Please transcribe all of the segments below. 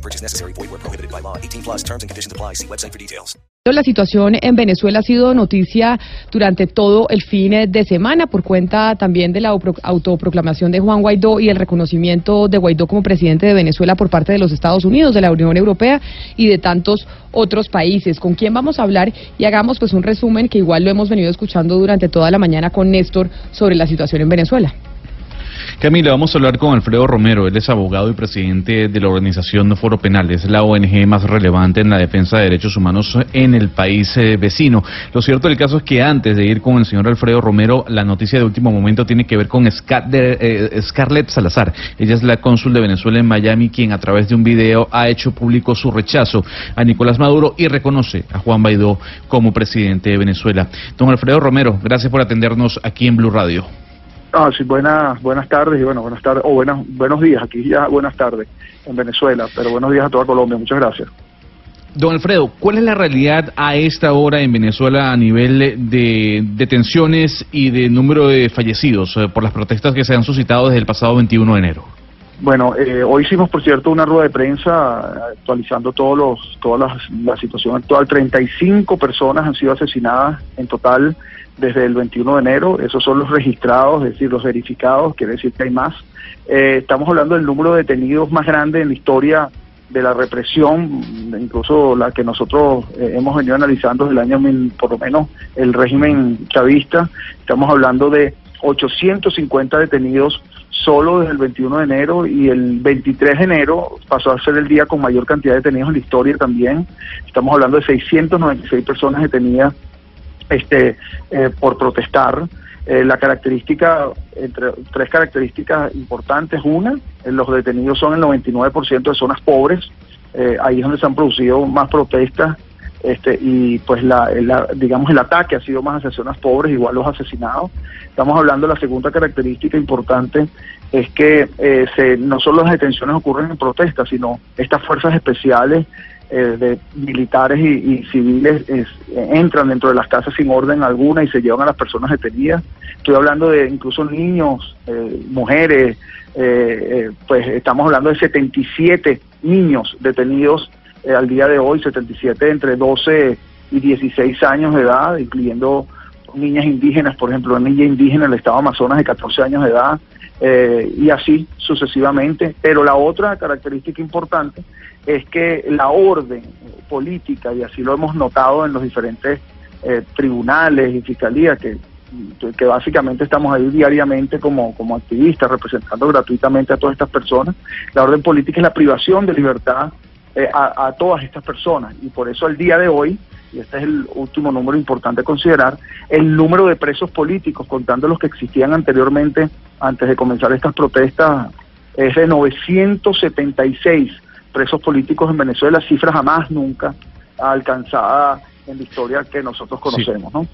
No purchase necessary. Void where prohibited by law. 18 plus terms and conditions apply. See website for details. La situación en Venezuela ha sido noticia durante todo el fin de semana por cuenta también de la autoproclamación de Juan Guaidó y el reconocimiento de Guaidó como presidente de Venezuela por parte de los Estados Unidos, de la Unión Europea y de tantos otros países. ¿Con quién vamos a hablar? Y hagamos pues un resumen que igual lo hemos venido escuchando durante toda la mañana con Néstor sobre la situación en Venezuela. Camila, vamos a hablar con Alfredo Romero. Él es abogado y presidente de la organización Foro Penal. Es la ONG más relevante en la defensa de derechos humanos en el país eh, vecino. Lo cierto del caso es que antes de ir con el señor Alfredo Romero, la noticia de último momento tiene que ver con eh, Scarlett Salazar. Ella es la cónsul de Venezuela en Miami, quien a través de un video ha hecho público su rechazo a Nicolás Maduro y reconoce a Juan Baidó como presidente de Venezuela. Don Alfredo Romero, gracias por atendernos aquí en Blue Radio. Ah, sí, buenas, buenas tardes y bueno, buenas tardes, o buenas, buenos días, aquí ya buenas tardes en Venezuela, pero buenos días a toda Colombia, muchas gracias. Don Alfredo, ¿cuál es la realidad a esta hora en Venezuela a nivel de detenciones y de número de fallecidos eh, por las protestas que se han suscitado desde el pasado 21 de enero? Bueno, eh, hoy hicimos, por cierto, una rueda de prensa actualizando todos los, toda la situación actual. 35 personas han sido asesinadas en total desde el 21 de enero. Esos son los registrados, es decir, los verificados, quiere decir que hay más. Eh, estamos hablando del número de detenidos más grande en la historia de la represión, incluso la que nosotros eh, hemos venido analizando desde el año, por lo menos, el régimen chavista. Estamos hablando de 850 detenidos solo desde el 21 de enero y el 23 de enero pasó a ser el día con mayor cantidad de detenidos en la historia también. Estamos hablando de 696 personas detenidas este, eh, por protestar. Eh, la característica, entre tres características importantes, una, eh, los detenidos son el 99% de zonas pobres, ahí es donde se han producido más protestas este, y pues la, digamos el ataque ha sido más hacia zonas pobres, igual los asesinados. Estamos hablando de la segunda característica importante es que se, no solo las detenciones ocurren en protestas, sino estas fuerzas especiales eh, de militares y, civiles entran dentro de las casas sin orden alguna y se llevan a las personas detenidas. Estoy hablando de incluso niños, eh, mujeres, eh, pues estamos hablando de 77 niños detenidos al día de hoy, 77 entre 12 y 16 años de edad, incluyendo niñas indígenas, por ejemplo, una niña indígena en el estado Amazonas de 14 años de edad, y así sucesivamente. Pero la otra característica importante es que la orden política, y así lo hemos notado en los diferentes eh, tribunales y fiscalías, que, que básicamente estamos ahí diariamente como, como activistas representando gratuitamente a todas estas personas, la orden política es la privación de libertad eh, a, a todas estas personas. Y por eso el día de hoy, y este es el último número importante a considerar, el número de presos políticos, contando los que existían anteriormente, antes de comenzar estas protestas, es de 976 presos políticos en Venezuela, cifra jamás nunca alcanzada en la historia que nosotros conocemos, ¿no?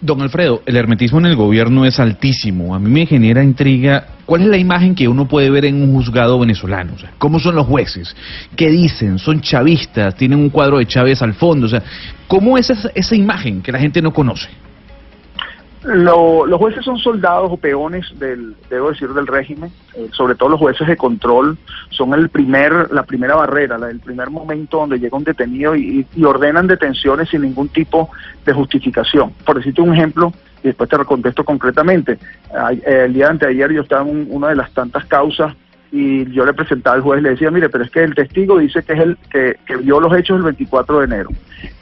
Don Alfredo, el hermetismo en el gobierno es altísimo. A mí me genera intriga. ¿Cuál es la imagen que uno puede ver en un juzgado venezolano? ¿Cómo son los jueces? ¿Qué dicen? ¿Son chavistas? ¿Tienen un cuadro de Chávez al fondo? O sea, ¿cómo es esa, esa imagen que la gente no conoce? los jueces son soldados o peones del, debo decir, del régimen, eh, sobre todo los jueces de control, son el primer, la primera barrera, el primer momento donde llega un detenido y, ordenan detenciones sin ningún tipo de justificación. Por decirte un ejemplo, y después te contesto concretamente, el día de anteayer yo estaba en una de las tantas causas y yo le presentaba al juez y le decía, mire, pero es que el testigo dice que es el que, vio los hechos el 24 de enero.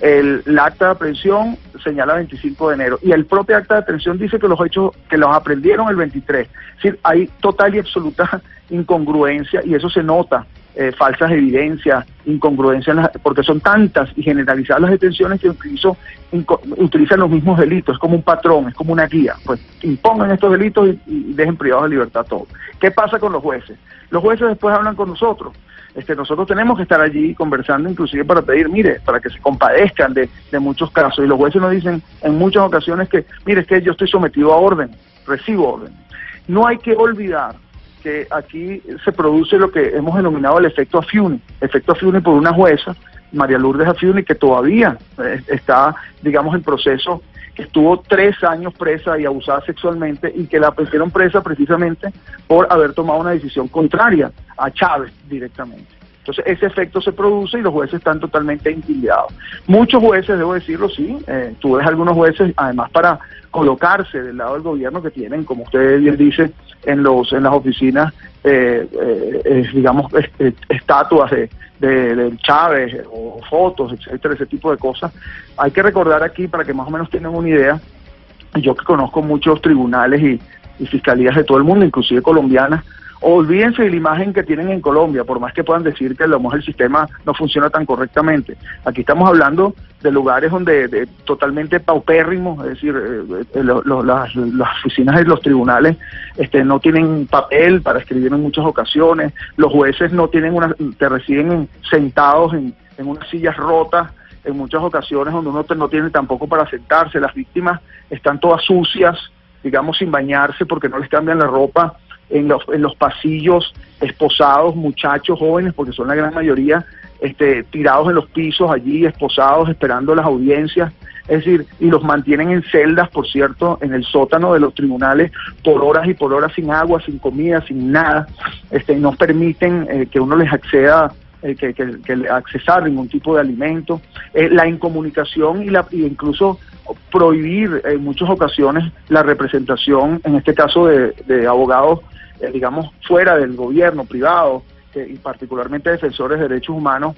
El, acta de aprehensión señala 25 de enero y el propio acta de aprehensión dice que los hechos que los aprendieron el 23. Es decir, hay total y absoluta incongruencia y eso se nota eh, falsas evidencias, incongruencias, porque son tantas y generalizadas las detenciones que incluso utilizan los mismos delitos, es como un patrón, es como una guía, pues impongan estos delitos y, dejen privados de libertad todo. ¿Qué pasa con los jueces? Los jueces después hablan con nosotros Este, nosotros tenemos que estar allí conversando, inclusive para pedir, mire, para que se compadezcan de, de muchos casos. Y los jueces nos dicen en muchas ocasiones que, mire, es que yo estoy sometido a orden, recibo orden. No hay que olvidar que aquí se produce lo que hemos denominado el efecto Afiuni, efecto Afiuni por una jueza, María Lourdes Afiuni, que todavía eh, está, digamos, en proceso, que estuvo tres años presa y abusada sexualmente y que la pusieron presa precisamente por haber tomado una decisión contraria a Chávez directamente. Entonces ese efecto se produce y los jueces están totalmente intimidados. Muchos jueces, debo decirlo, sí, eh, tú ves algunos jueces, además para colocarse del lado del gobierno que tienen, como usted bien dice, en los en las oficinas, eh, eh, digamos, est- estatuas de, de, del Chávez o fotos, etcétera, ese tipo de cosas. Hay que recordar aquí, para que más o menos tengan una idea, yo que conozco muchos tribunales y, y fiscalías de todo el mundo, inclusive colombianas, olvídense de la imagen que tienen en Colombia, por más que puedan decir que a lo mejor el sistema no funciona tan correctamente. Aquí estamos hablando de lugares donde de, totalmente paupérrimos, es decir, eh, eh, lo- las, oficinas de los tribunales este, no tienen papel para escribir en muchas ocasiones, los jueces no tienen una, te reciben en- sentados en, en unas sillas rotas, en muchas ocasiones donde uno no tiene tampoco para sentarse, las víctimas están todas sucias, digamos sin bañarse porque no les cambian la ropa, en los, en los pasillos esposados, muchachos jóvenes, porque son la gran mayoría, este, tirados en los pisos allí, esposados, esperando las audiencias, es decir, y los mantienen en celdas, por cierto, en el sótano de los tribunales por horas y por horas sin agua, sin comida, sin nada, este, no permiten eh, que uno les acceda eh, que, que, que accesar ningún tipo de alimento, Eh, la incomunicación y, la, y incluso prohibir en muchas ocasiones la representación, en este caso de, de abogados, eh, digamos, fuera del gobierno privado, que- y particularmente defensores de derechos humanos,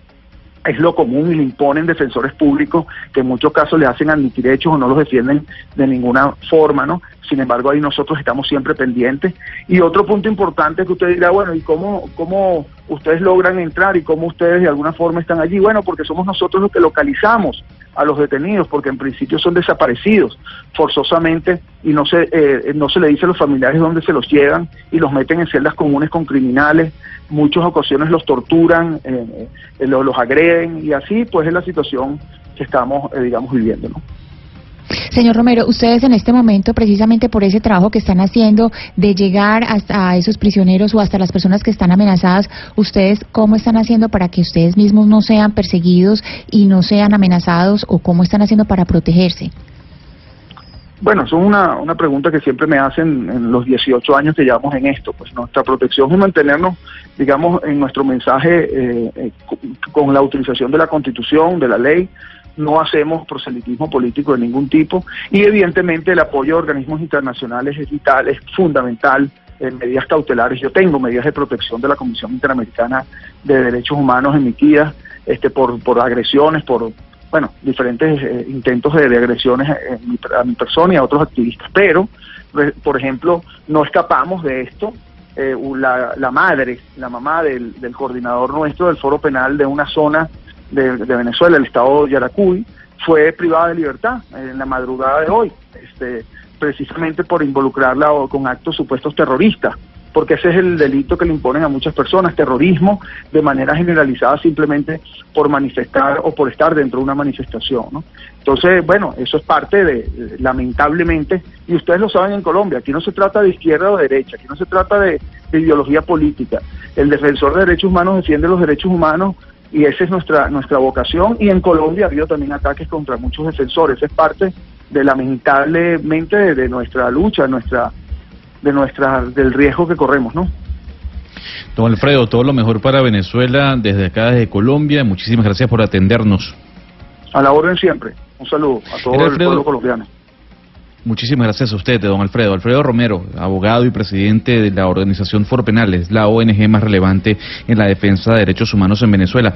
es lo común y le imponen defensores públicos que en muchos casos le hacen admitir hechos o no los defienden de ninguna forma, ¿no? Sin embargo, ahí nosotros estamos siempre pendientes. Y otro punto importante que usted dirá, bueno, ¿y cómo, cómo ustedes logran entrar y cómo ustedes de alguna forma están allí? Bueno, porque somos nosotros los que localizamos a los detenidos, porque en principio son desaparecidos forzosamente y no se, eh, no se le dice a los familiares dónde se los llevan y los meten en celdas comunes con criminales, muchas ocasiones los torturan, eh, eh, lo- los agreden y así pues es la situación que estamos, eh, digamos, viviendo, ¿no? Señor Romero, ustedes en este momento, precisamente por ese trabajo que están haciendo de llegar hasta esos prisioneros o hasta las personas que están amenazadas, ¿ustedes cómo están haciendo para que ustedes mismos no sean perseguidos y no sean amenazados o cómo están haciendo para protegerse? Bueno, eso es una, una pregunta que siempre me hacen en los 18 años que llevamos en esto. Pues nuestra protección es mantenernos, digamos, en nuestro mensaje eh, eh, co- con la utilización de la Constitución, de la ley. No hacemos proselitismo político de ningún tipo y evidentemente el apoyo a organismos internacionales es vital, es fundamental en medidas cautelares. Yo tengo medidas de protección de la Comisión Interamericana de Derechos Humanos emitidas este, por, por agresiones, por, bueno, diferentes eh, intentos de, de agresiones en mi- a mi persona y a otros activistas. Pero, re- por ejemplo, no escapamos de esto. Eh, la, la madre, la mamá del, del coordinador nuestro del foro penal de una zona de, de Venezuela, el estado de Yaracuy, fue privada de libertad en la madrugada de hoy, este, precisamente por involucrarla con actos supuestos terroristas porque ese es el delito que le imponen a muchas personas, terrorismo de manera generalizada simplemente por manifestar o por estar dentro de una manifestación. ¿no? Entonces, bueno, eso es parte de, de- lamentablemente, y ustedes lo saben en Colombia, aquí no se trata de izquierda o derecha, aquí no se trata de, de ideología política. El defensor de derechos humanos defiende los derechos humanos y esa es nuestra, nuestra vocación, y en Colombia ha habido también ataques contra muchos defensores, es parte de lamentablemente de, de nuestra lucha, nuestra de nuestra del riesgo que corremos, ¿no? Don Alfredo, todo lo mejor para Venezuela desde acá, desde Colombia. Muchísimas gracias por atendernos. A la orden siempre. Un saludo a todo el pueblo colombiano. Muchísimas gracias a usted, don Alfredo. Alfredo Romero, abogado y presidente de la organización Foro Penales, la ONG más relevante en la defensa de derechos humanos en Venezuela.